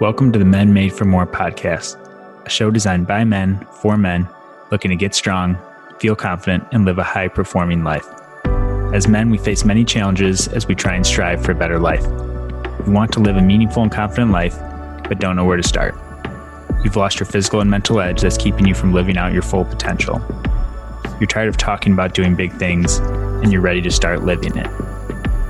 Welcome to the Men Made for More podcast, a show designed by men for men looking to get strong, feel confident, and live a high performing life. As men, we face many challenges as we try and strive for a better life. We want to live a meaningful and confident life, but don't know where to start. You've lost your physical and mental edge that's keeping you from living out your full potential. You're tired of talking about doing big things, and you're ready to start living it.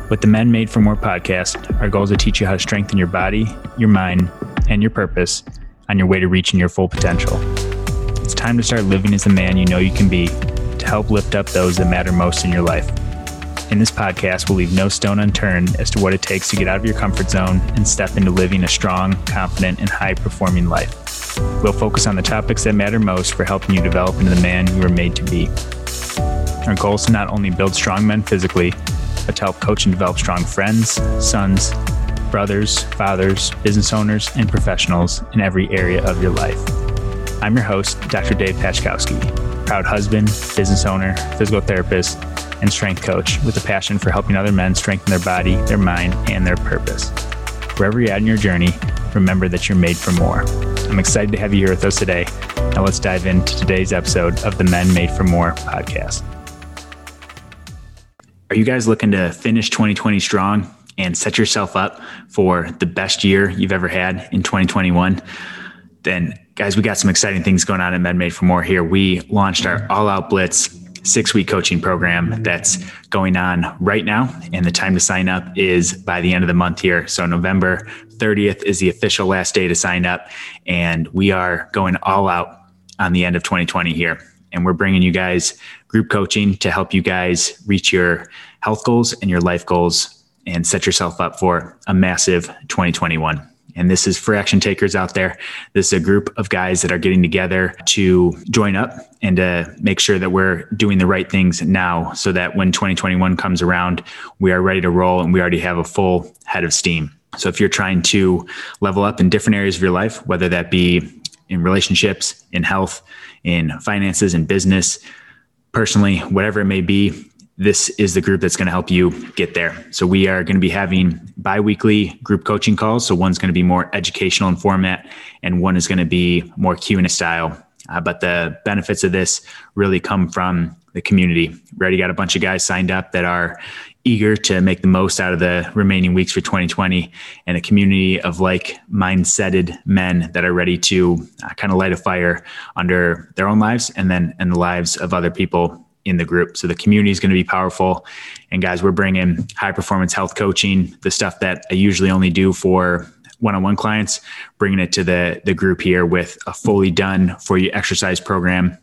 With the Men Made for More podcast, our goal is to teach you how to strengthen your body, your mind, and your purpose on your way to reaching your full potential. It's time to start living as the man you know you can be to help lift up those that matter most in your life. In this podcast, we'll leave no stone unturned as to what it takes to get out of your comfort zone and step into living a strong, confident, and high performing life. We'll focus on the topics that matter most for helping you develop into the man you were made to be. Our goal is to not only build strong men physically, but to help coach and develop strong friends, sons, brothers, fathers, business owners, and professionals in every area of your life. I'm your host, Dr. Dave Pachkowski, proud husband, business owner, physical therapist, and strength coach with a passion for helping other men strengthen their body, their mind, and their purpose. Wherever you're at in your journey, remember that you're made for more. I'm excited to have you here with us today. Now let's dive into today's episode of the Men Made for More podcast. Are you guys looking to finish 2020 strong and set yourself up for the best year you've ever had in 2021? Then, guys, we got some exciting things going on at Men Made for More here. We launched our All Out Blitz six week coaching program that's going on right now. And the time to sign up is by the end of the month here. So, November 30th is the official last day to sign up. And we are going all out on the end of 2020 here and we're bringing you guys group coaching to help you guys reach your health goals and your life goals and set yourself up for a massive 2021. And this is for action takers out there. This is a group of guys that are getting together to join up and to make sure that we're doing the right things now so that when 2021 comes around, we are ready to roll and we already have a full head of steam. So if you're trying to level up in different areas of your life, whether that be in relationships, in health, in finances, in business, personally, whatever it may be, this is the group that's going to help you get there. So we are going to be having bi-weekly group coaching calls. So one's going to be more educational in format and one is going to be more Q&A style. Uh, but the benefits of this really come from the community. We already got a bunch of guys signed up that are eager to make the most out of the remaining weeks for 2020 and a community of like mindseted men that are ready to uh, kind of light a fire under their own lives and then in the lives of other people in the group. So the community is going to be powerful. And guys, we're bringing high performance health coaching, the stuff that I usually only do for one-on-one clients, bringing it to the the group here with a fully done for you exercise program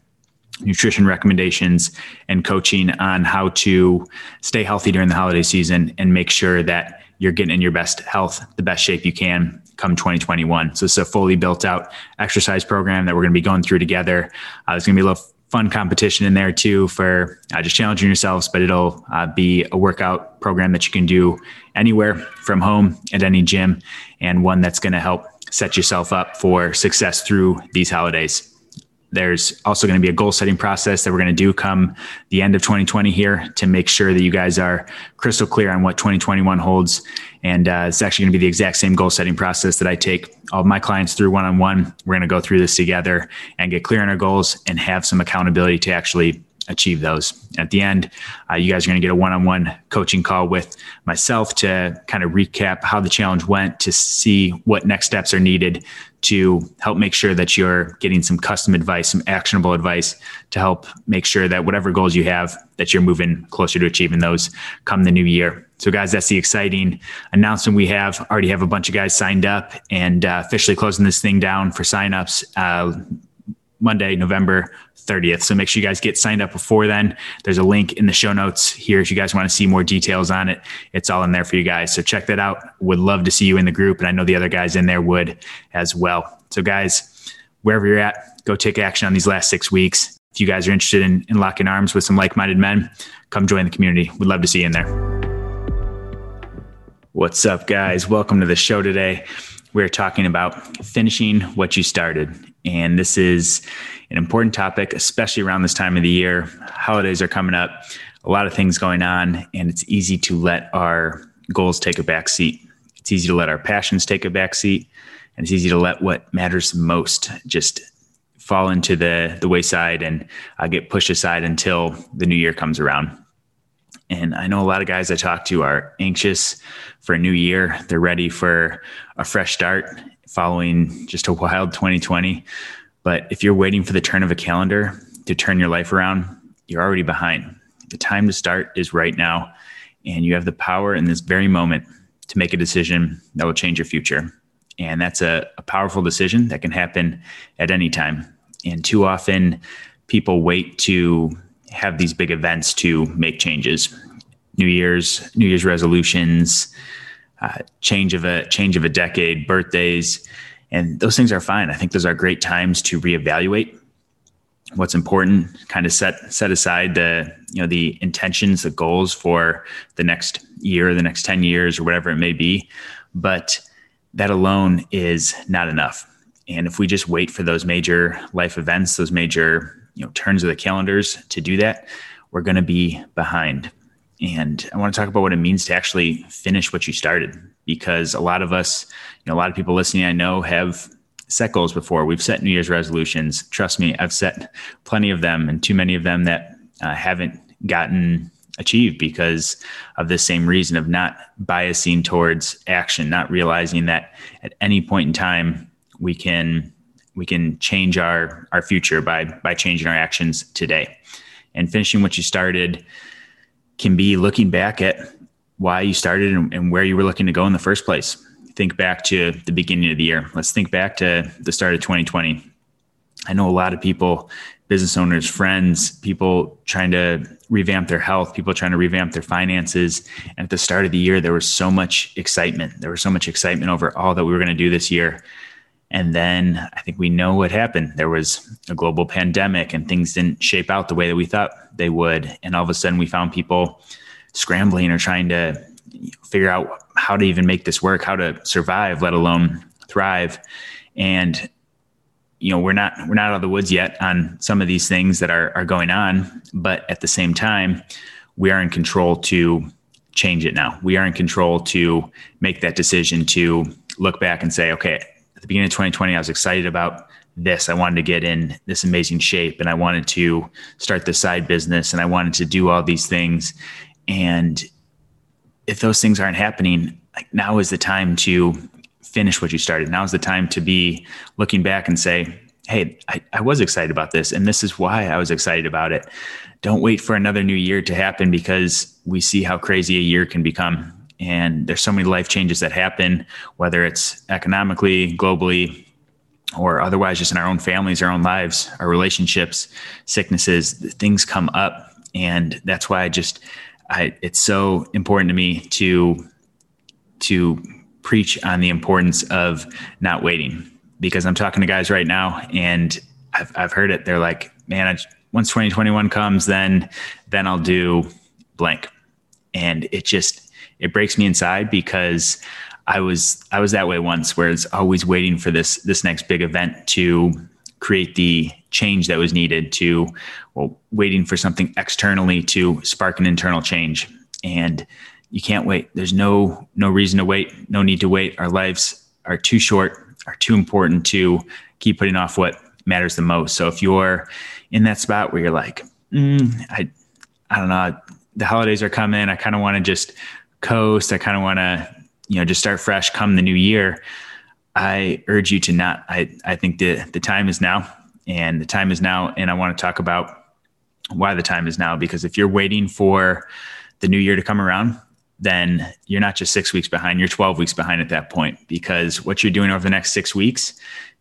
nutrition recommendations and coaching on how to stay healthy during the holiday season and make sure that you're getting in your best health, the best shape you can come 2021. So it's a fully built out exercise program that we're going to be going through together. Uh, there's going to be a little fun competition in there too for uh, just challenging yourselves, but it'll uh, be a workout program that you can do anywhere from home at any gym and one that's going to help set yourself up for success through these holidays. There's also going to be a goal setting process that we're going to do come the end of 2020 here to make sure that you guys are crystal clear on what 2021 holds. And uh, it's actually going to be the exact same goal setting process that I take all my clients through one on one. We're going to go through this together and get clear on our goals and have some accountability to actually achieve those. At the end, uh, you guys are going to get a one on one coaching call with myself to kind of recap how the challenge went to see what next steps are needed to help make sure that you're getting some custom advice, some actionable advice to help make sure that whatever goals you have, that you're moving closer to achieving those come the new year. So, guys, that's the exciting announcement we have. Already have a bunch of guys signed up and uh, officially closing this thing down for signups uh, Monday, November 30th. So make sure you guys get signed up before then. There's a link in the show notes here if you guys want to see more details on it. It's all in there for you guys. So check that out. Would love to see you in the group. And I know the other guys in there would as well. So, guys, wherever you're at, go take action on these last six weeks. If you guys are interested in, in locking arms with some like minded men, come join the community. We'd love to see you in there. What's up, guys? Welcome to the show today. We're talking about finishing what you started. And this is an important topic, especially around this time of the year. Holidays are coming up, a lot of things going on, and it's easy to let our goals take a back seat. It's easy to let our passions take a back seat. and it's easy to let what matters most just fall into the the wayside and uh, get pushed aside until the new year comes around. And I know a lot of guys I talk to are anxious for a new year. They're ready for a fresh start following just a wild 2020. But if you're waiting for the turn of a calendar to turn your life around, you're already behind. The time to start is right now. And you have the power in this very moment to make a decision that will change your future. And that's a, a powerful decision that can happen at any time. And too often, people wait to have these big events to make changes. New Year's, New Year's resolutions, uh, change of a change of a decade, birthdays, and those things are fine. I think those are great times to reevaluate what's important. Kind of set set aside the you know the intentions, the goals for the next year, the next ten years, or whatever it may be. But that alone is not enough. And if we just wait for those major life events, those major you know turns of the calendars to do that, we're going to be behind. And I want to talk about what it means to actually finish what you started, because a lot of us, you know, a lot of people listening, I know, have set goals before. We've set New Year's resolutions. Trust me, I've set plenty of them, and too many of them that uh, haven't gotten achieved because of the same reason of not biasing towards action, not realizing that at any point in time we can we can change our our future by by changing our actions today. And finishing what you started can be looking back at why you started and, and where you were looking to go in the first place. Think back to the beginning of the year. Let's think back to the start of 2020. I know a lot of people, business owners, friends, people trying to revamp their health, people trying to revamp their finances. And at the start of the year, there was so much excitement. There was so much excitement over all that we were going to do this year. And then I think we know what happened. There was a global pandemic and things didn't shape out the way that we thought they would. And all of a sudden we found people scrambling or trying to figure out how to even make this work, how to survive, let alone thrive. And you know, we're not we're not out of the woods yet on some of these things that are are going on, but at the same time, we are in control to change it now. We are in control to make that decision to look back and say, okay, the beginning of 2020, I was excited about this. I wanted to get in this amazing shape and I wanted to start this side business and I wanted to do all these things. And if those things aren't happening, like now is the time to finish what you started. Now is the time to be looking back and say, Hey, I, I was excited about this, and this is why I was excited about it. Don't wait for another new year to happen because we see how crazy a year can become and there's so many life changes that happen, whether it's economically, globally, or otherwise just in our own families, our own lives, our relationships, sicknesses, things come up. And that's why I just, I, it's so important to me to, to preach on the importance of not waiting because I'm talking to guys right now and I've, I've heard it. They're like, man, I, once 2021 comes, then, then I'll do blank. And it just, it breaks me inside because I was I was that way once, where it's always waiting for this this next big event to create the change that was needed to well waiting for something externally to spark an internal change. And you can't wait. There's no no reason to wait. No need to wait. Our lives are too short are too important to keep putting off what matters the most. So if you're in that spot where you're like mm, i i don't know the holidays are coming. I kind of want to just coast. I kind of want to, you know, just start fresh come the new year. I urge you to not. I, I think the, the time is now and the time is now. And I want to talk about why the time is now, because if you're waiting for the new year to come around, then you're not just six weeks behind, you're 12 weeks behind at that point, because what you're doing over the next six weeks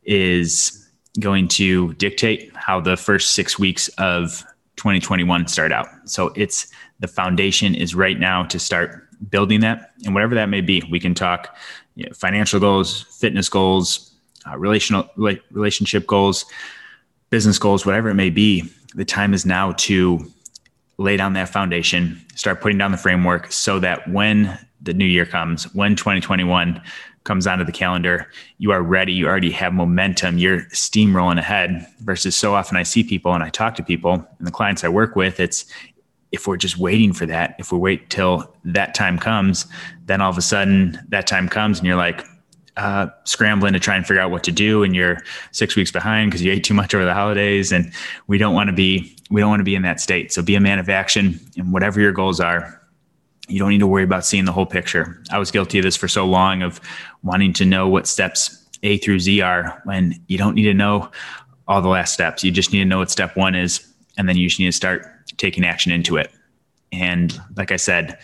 is going to dictate how the first six weeks of 2021 start out. So it's the foundation is right now to start building that. And whatever that may be we can talk you know, financial goals fitness goals uh, relational relationship goals business goals whatever it may be the time is now to lay down that foundation start putting down the framework so that when the new year comes when 2021 comes onto the calendar you are ready you already have momentum you're steamrolling ahead versus so often i see people and i talk to people and the clients i work with it's if we're just waiting for that, if we wait till that time comes, then all of a sudden that time comes and you're like, uh, scrambling to try and figure out what to do and you're six weeks behind because you ate too much over the holidays and we don't want to be we don't want to be in that state. So be a man of action and whatever your goals are you don't need to worry about seeing the whole picture. I was guilty of this for so long of wanting to know what steps a through z are when you don't need to know all the last steps. You just need to know what step one is and then you just need to start taking action into it and like i said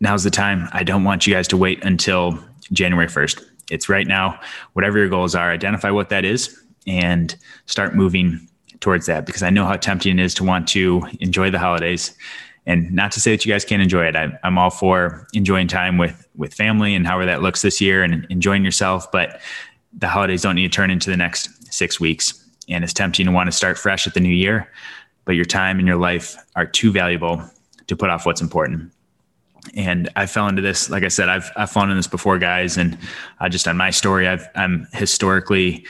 now's the time i don't want you guys to wait until January 1st. It's right now. Whatever your goals are, identify what that is and start moving towards that because I know how tempting it is to want to enjoy the holidays. And not to say that you guys can't enjoy it. I, am all for enjoying time with with family and however that looks this year and enjoying yourself. But the holidays don't need to turn into the next six weeks. And it's tempting to want to start fresh at the new year, but your time and your life are too valuable to put off what's important and I fell into this. Like I said, I've I've fallen into this before, guys, and uh, just on my story, I've I'm historically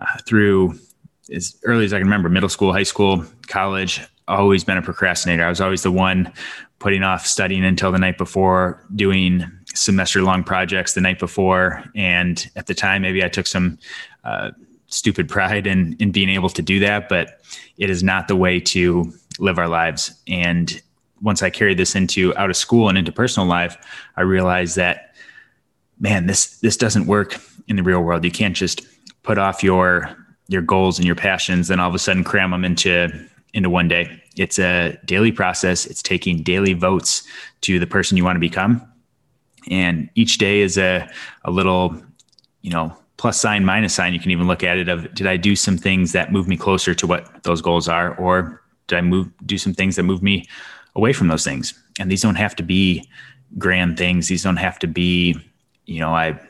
uh, through as early as I can remember, middle school, high school, college, always been a procrastinator. I was always the one putting off studying until the night before, doing semester long projects the night before, and at the time, maybe I took some. Uh, stupid pride in in being able to do that but it is not the way to live our lives and once I carried this into out of school and into personal life, I realized that, man, this this doesn't work in the real world. You can't just put off your your goals and your passions and all of a sudden cram them into into one day. It's a daily process. It's taking daily votes to the person you want to become. And each day is a, a little, you know, plus sign, minus sign. You can even look at it of did I do some things that move me closer to what those goals are? Or did I move do some things that move me away from those things. And these don't have to be grand things. These don't have to be, you know, I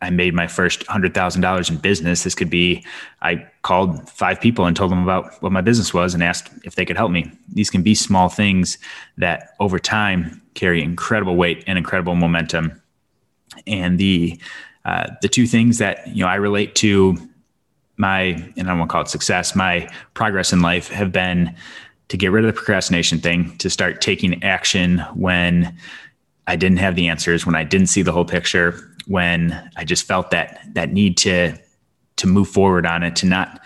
I made my first hundred thousand dollars in business. This could be I called five people and told them about what my business was and asked if they could help me. These can be small things that over time carry incredible weight and incredible momentum. And the uh, the two things that you know I relate to my and I won't call it success, my progress in life have been to get rid of the procrastination thing, to start taking action when I didn't have the answers, when I didn't see the whole picture, when I just felt that that need to to move forward on it, to not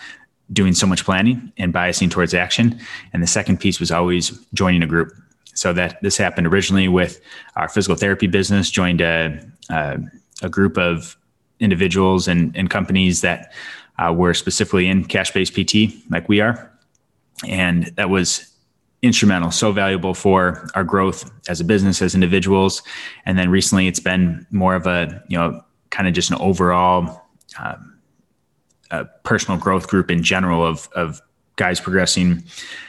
doing so much planning and biasing towards action. And the second piece was always joining a group. So that this happened originally with our physical therapy business, joined a, a, a group of individuals and, and companies that uh, were specifically in cash based PT, like we are and that was instrumental, so valuable for our growth as a business, as individuals. And then recently, it's been more of a you know kind of just an overall um, personal growth group in general of of guys progressing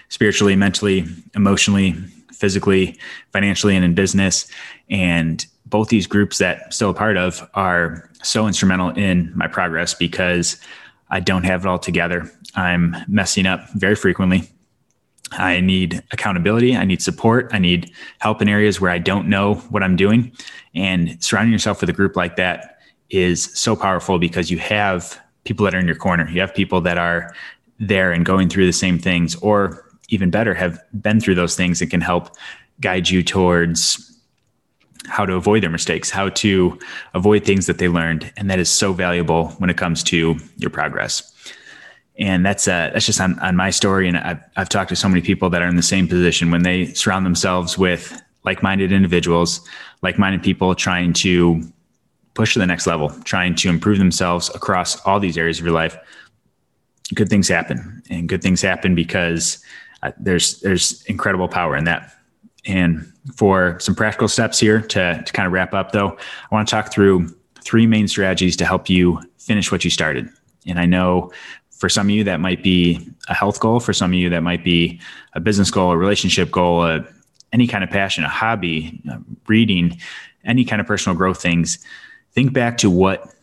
spiritually, mentally, emotionally, physically, financially, and in business. And both these groups that I'm still a part of are so instrumental in my progress because I don't have it all together. I'm messing up very frequently. I need accountability. I need support. I need help in areas where I don't know what I'm doing. And surrounding yourself with a group like that is so powerful because you have people that are in your corner. You have people that are there and going through the same things, or even better, have been through those things and can help guide you towards how to avoid their mistakes, how to avoid things that they learned. And that is so valuable when it comes to your progress and that's uh, that's just on, on my story. And I've, I've talked to so many people that are in the same position when they surround themselves with like-minded individuals, like-minded people trying to push to the next level, trying to improve themselves across all these areas of your life. Good things happen, and good things happen because uh, there's there's incredible power in that. And for some practical steps here to to kind of wrap up, though, I want to talk through three main strategies to help you finish what you started. And I know for some of you that might be a health goal. For some of you that might be a business goal a relationship goal a, any kind of passion a hobby uh, reading any kind of personal growth things. Think back to what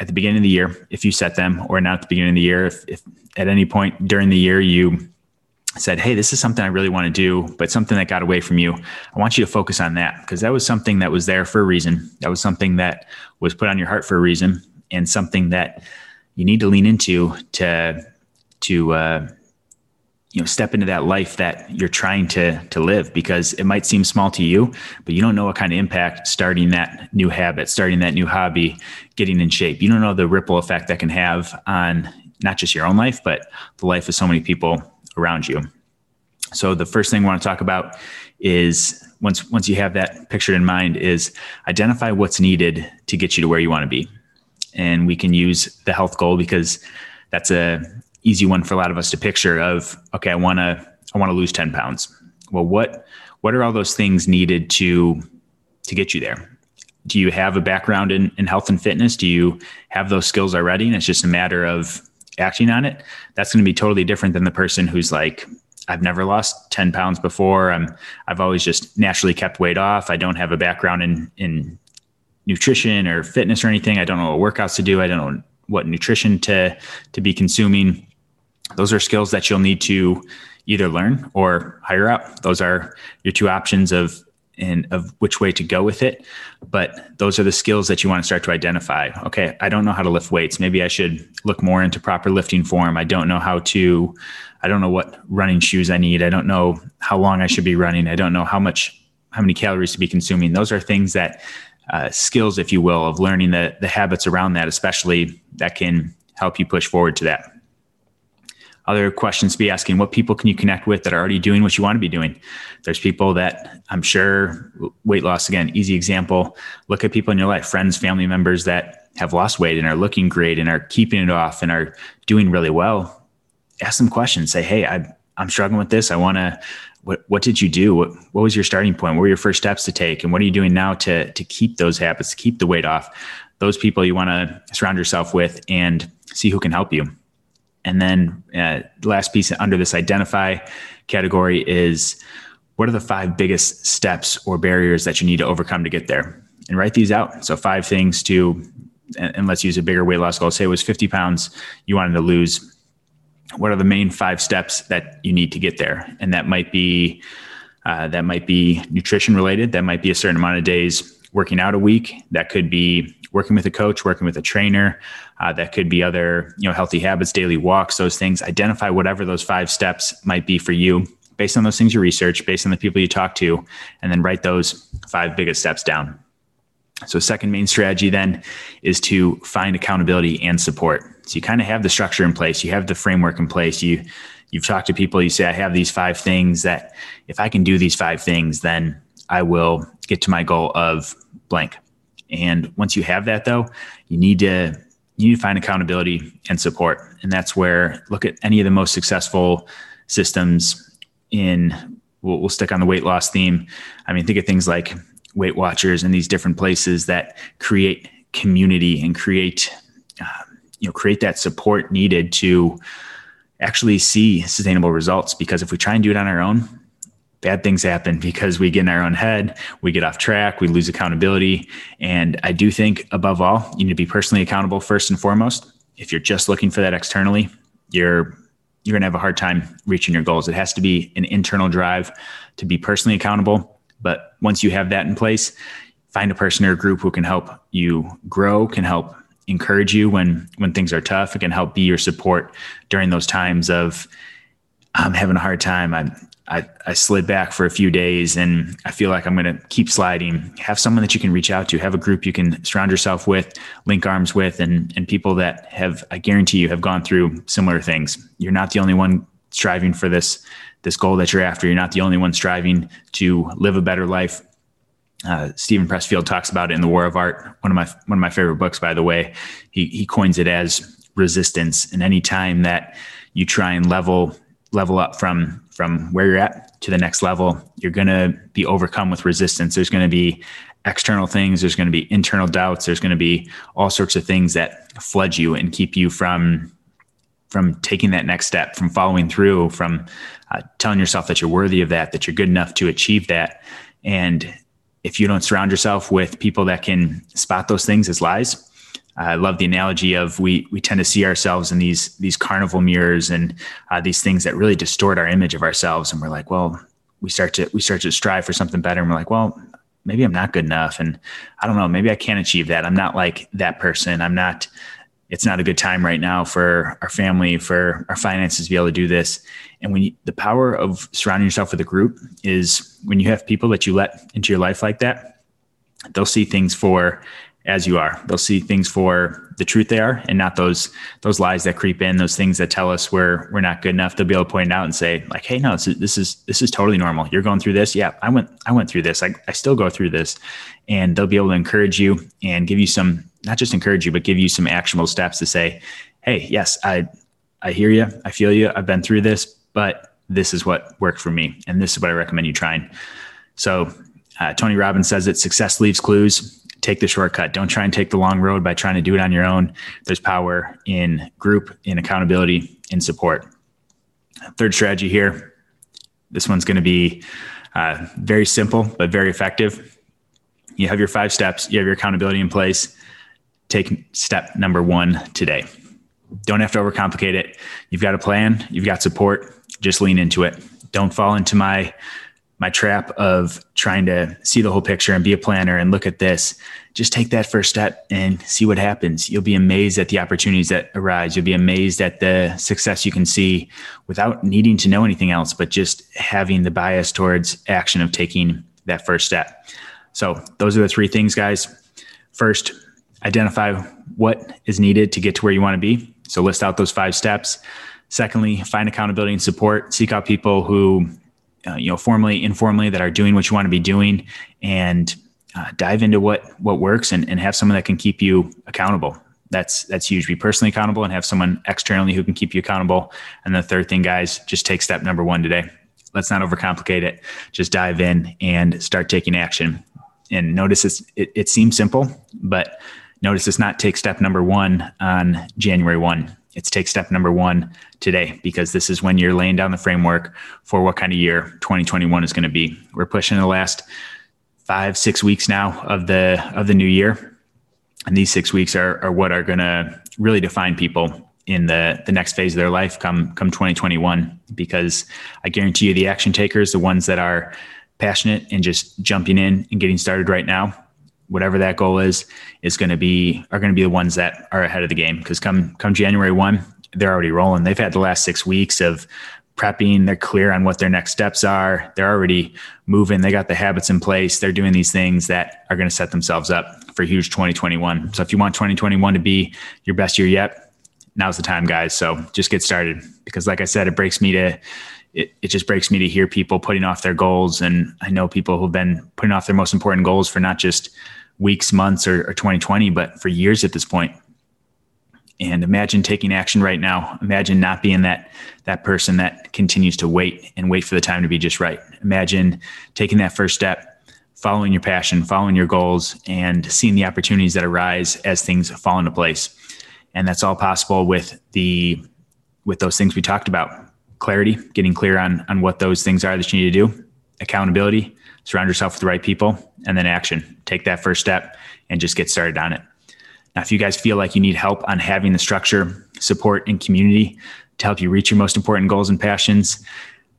at the beginning of the year if you set them or not at the beginning of the year if, if at any point during the year you said hey this is something i really want to do but something that got away from you. I want you to focus on that. Because that was something that was there for a reason. That was something that was put on your heart for a reason and something that you need to lean into to to uh, you know step into that life that you're trying to to live because it might seem small to you but you don't know what kind of impact starting that new habit starting that new hobby getting in shape. You don't know the ripple effect that can have on not just your own life but the life of so many people around you. So the first thing we want to talk about is once once you have that pictured in mind is identify what's needed to get you to where you want to be. And we can use the health goal because that's a easy one for a lot of us to picture of okay i want to i want to lose 10 pounds. Well what what are all those things needed to to get you there? Do you have a background in, in health and fitness? Do you have those skills already? And it's just a matter of acting on it that's going to be totally different than the person who's like I've never lost 10 pounds before. I'm I've always just naturally kept weight off. I don't have a background in in nutrition or fitness or anything. I don't know what workouts to do. I don't know what nutrition to to be consuming. Those are skills that you'll need to either learn or hire up. Those are your two options of and of which way to go with it. But those are the skills that you want to start to identify. Okay, I don't know how to lift weights. Maybe I should look more into proper lifting form. I don't know how to, I don't know what running shoes I need. I don't know how long I should be running. I don't know how much, how many calories to be consuming. Those are things that, uh, skills, if you will, of learning the, the habits around that, especially that can help you push forward to that other questions to be asking what people can you connect with that are already doing what you want to be doing? There's people that i'm sure weight loss again easy example. Look at people in your life friends family members that have lost weight and are looking great and are keeping it off and are doing really well. Ask them questions. Say hey I, i'm struggling with this. I want to what, what did you do? What, what was your starting point? What were your first steps to take? And what are you doing now to to keep those habits to keep the weight off? Those people you want to surround yourself with and see who can help you and then uh, the last piece under this identify category is what are the five biggest steps or barriers that you need to overcome to get there? And write these out. So five things to, and, and let's use a bigger weight loss goal. Say it was 50 pounds you wanted to lose. What are the main five steps that you need to get there? And that might be uh, that might be nutrition related. That might be a certain amount of days working out a week. That could be working with a coach, working with a trainer. Uh, that could be other, you know, healthy habits, daily walks, those things. Identify whatever those five steps might be for you based on those things you research, based on the people you talk to, and then write those five biggest steps down. So, second main strategy then is to find accountability and support. So you kind of have the structure in place, you have the framework in place. You you've talked to people, you say, I have these five things that if I can do these five things, then I will get to my goal of blank. And once you have that, though, you need to you need to find accountability and support. And that's where look at any of the most successful systems in. We'll, we'll stick on the weight loss theme. I mean, think of things like Weight Watchers and these different places that create community and create uh, you know create that support needed to actually see sustainable results. Because if we try and do it on our own, bad things happen because we get in our own head, we get off track, we lose accountability. And I do think, above all, you need to be personally accountable first and foremost. If you're just looking for that externally, you're you're going to have a hard time reaching your goals. It has to be an internal drive to be personally accountable. But once you have that in place, find a person or a group who can help you grow, can help encourage you when when things are tough. It can help be your support during those times of I'm having a hard time. I'm I, I slid back for a few days and I feel like I'm going to keep sliding. Have someone that you can reach out to, have a group you can surround yourself with, link arms with, and, and people that have, I guarantee you, have gone through similar things. You're not the only one striving for this, this goal that you're after. You're not the only one striving to live a better life. Uh, Steven Pressfield talks about it in The War of Art, one of my one of my favorite books, by the way. He he coins it as resistance. And any time that you try and level level up from from where you're at to the next level, you're going to be overcome with resistance. There's going to be external things, there's going to be internal doubts, there's going to be all sorts of things that flood you and keep you from from taking that next step, from following through, from uh, telling yourself that you're worthy of that, that you're good enough to achieve that. And if you don't surround yourself with people that can spot those things as lies, I love the analogy of we we tend to see ourselves in these these carnival mirrors and uh, these things that really distort our image of ourselves, and we're like, well, we start to we start to strive for something better, and we're like, well, maybe I'm not good enough, and I don't know, maybe I can't achieve that. I'm not like that person. I'm not it's not a good time right now for our family, for our finances to be able to do this. And when you, the power of surrounding yourself with a group is when you have people that you let into your life like that, they'll see things for as you are. They'll see things for the truth they are and not those those lies that creep in, those things that tell us we're we're not good enough. They'll be able to point it out and say, like, hey, no, this is this is this is totally normal. You're going through this. Yeah, I went I went through this. I, I still go through this. And they'll be able to encourage you and give you some, not just encourage you, but give you some actionable steps to say, hey, yes, I I hear you, I feel you, I've been through this, but this is what worked for me. And this is what I recommend you trying. So uh, Tony Robbins says that success leaves clues take the shortcut. Don't try and take the long road by trying to do it on your own. There's power in group, in accountability, in support. Third strategy here. This one's going to be uh, very simple, but very effective. You have your five steps, you have your accountability in place. Take step number one today. Don't have to overcomplicate it. You've got a plan, you've got support, just lean into it. Don't fall into my my trap of trying to see the whole picture and be a planner and look at this, just take that first step and see what happens. You'll be amazed at the opportunities that arise. You'll be amazed at the success you can see without needing to know anything else, but just having the bias towards action of taking that first step. So, those are the three things, guys. First, identify what is needed to get to where you want to be. So, list out those five steps. Secondly, find accountability and support. Seek out people who uh, you know, formally, informally, that are doing what you want to be doing, and uh, dive into what what works, and, and have someone that can keep you accountable. That's that's huge. Be personally accountable, and have someone externally who can keep you accountable. And the third thing, guys, just take step number one today. Let's not overcomplicate it. Just dive in and start taking action. And notice it's, it, it seems simple, but notice it's not take step number one on January 1 it's take step number one today because this is when you're laying down the framework for what kind of year 2021 is going to be. We're pushing the last five, six weeks now of the of the new year. And these six weeks are, are what are going to really define people in the the next phase of their life come come 2021 because I guarantee you the action takers the ones that are passionate and just jumping in and getting started right now whatever that goal is is going to be are going to be the ones that are ahead of the game. Because come come January 1 they're already rolling. They've had the last 6 weeks of prepping. They're clear on what their next steps are. They're already moving. They got the habits in place. They're doing these things that are going to set themselves up for huge 2021 so if you want 2021 to be your best year yet now's the time guys. So just get started. Because like i said it breaks me to it, it just breaks me to hear people putting off their goals. And i know people who've been putting off their most important goals for not just weeks, months, or, or 2020, but for years at this point. And imagine taking action right now. Imagine not being that that person that continues to wait and wait for the time to be just right. Imagine taking that first step, following your passion, following your goals, and seeing the opportunities that arise as things fall into place. And that's all possible with the with those things we talked about. Clarity, getting clear on on what those things are that you need to do, accountability, surround yourself with the right people, and then action. Take that first step and just get started on it. Now, if you guys feel like you need help on having the structure, support, and community to help you reach your most important goals and passions,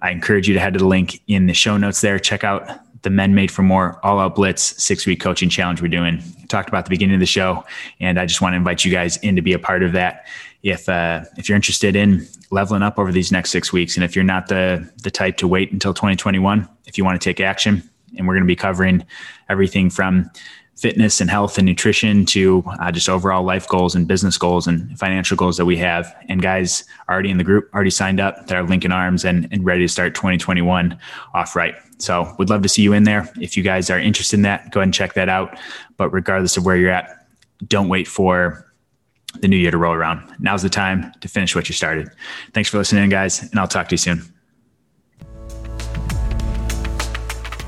I encourage you to head to the link in the show notes there. Check out the Men Made for More All Out Blitz six week coaching challenge we're doing. Talked about the beginning of the show, and I just want to invite you guys in to be a part of that. If uh, if you're interested in leveling up over these next six weeks, and if you're not the the type to wait until 2021, if you want to take action, and we're going to be covering everything from fitness and health and nutrition to uh, just overall life goals and business goals and financial goals that we have. And guys already in the group, already signed up, that are linking arms and, and ready to start 2021 off right. So we'd love to see you in there. If you guys are interested in that, go ahead and check that out. But regardless of where you're at, don't wait for the new year to roll around. Now's the time to finish what you started. Thanks for listening, guys, and I'll talk to you soon.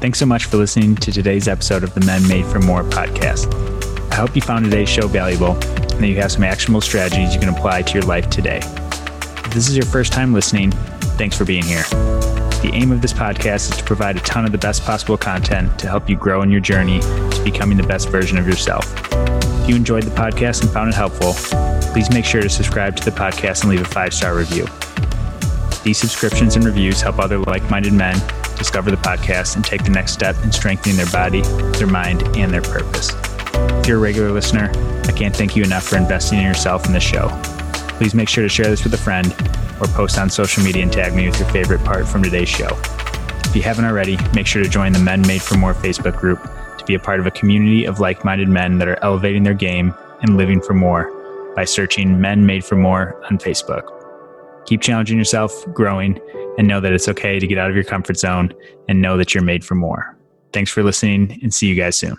Thanks so much for listening to today's episode of the Men Made for More podcast. I hope you found today's show valuable and that you have some actionable strategies you can apply to your life today. If this is your first time listening, thanks for being here. The aim of this podcast is to provide a ton of the best possible content to help you grow in your journey to becoming the best version of yourself. If you enjoyed the podcast and found it helpful, please make sure to subscribe to the podcast and leave a five star review. These subscriptions and reviews help other like minded men discover the podcast and take the next step in strengthening their body, their mind, and their purpose. If you're a regular listener, I can't thank you enough for investing in yourself in this show. Please make sure to share this with a friend or post on social media and tag me with your favorite part from today's show. If you haven't already, make sure to join the Men Made for More Facebook group to be a part of a community of like minded men that are elevating their game and living for more by searching Men Made for More on Facebook. Keep challenging yourself, growing, and know that it's okay to get out of your comfort zone and know that you're made for more. Thanks for listening and see you guys soon.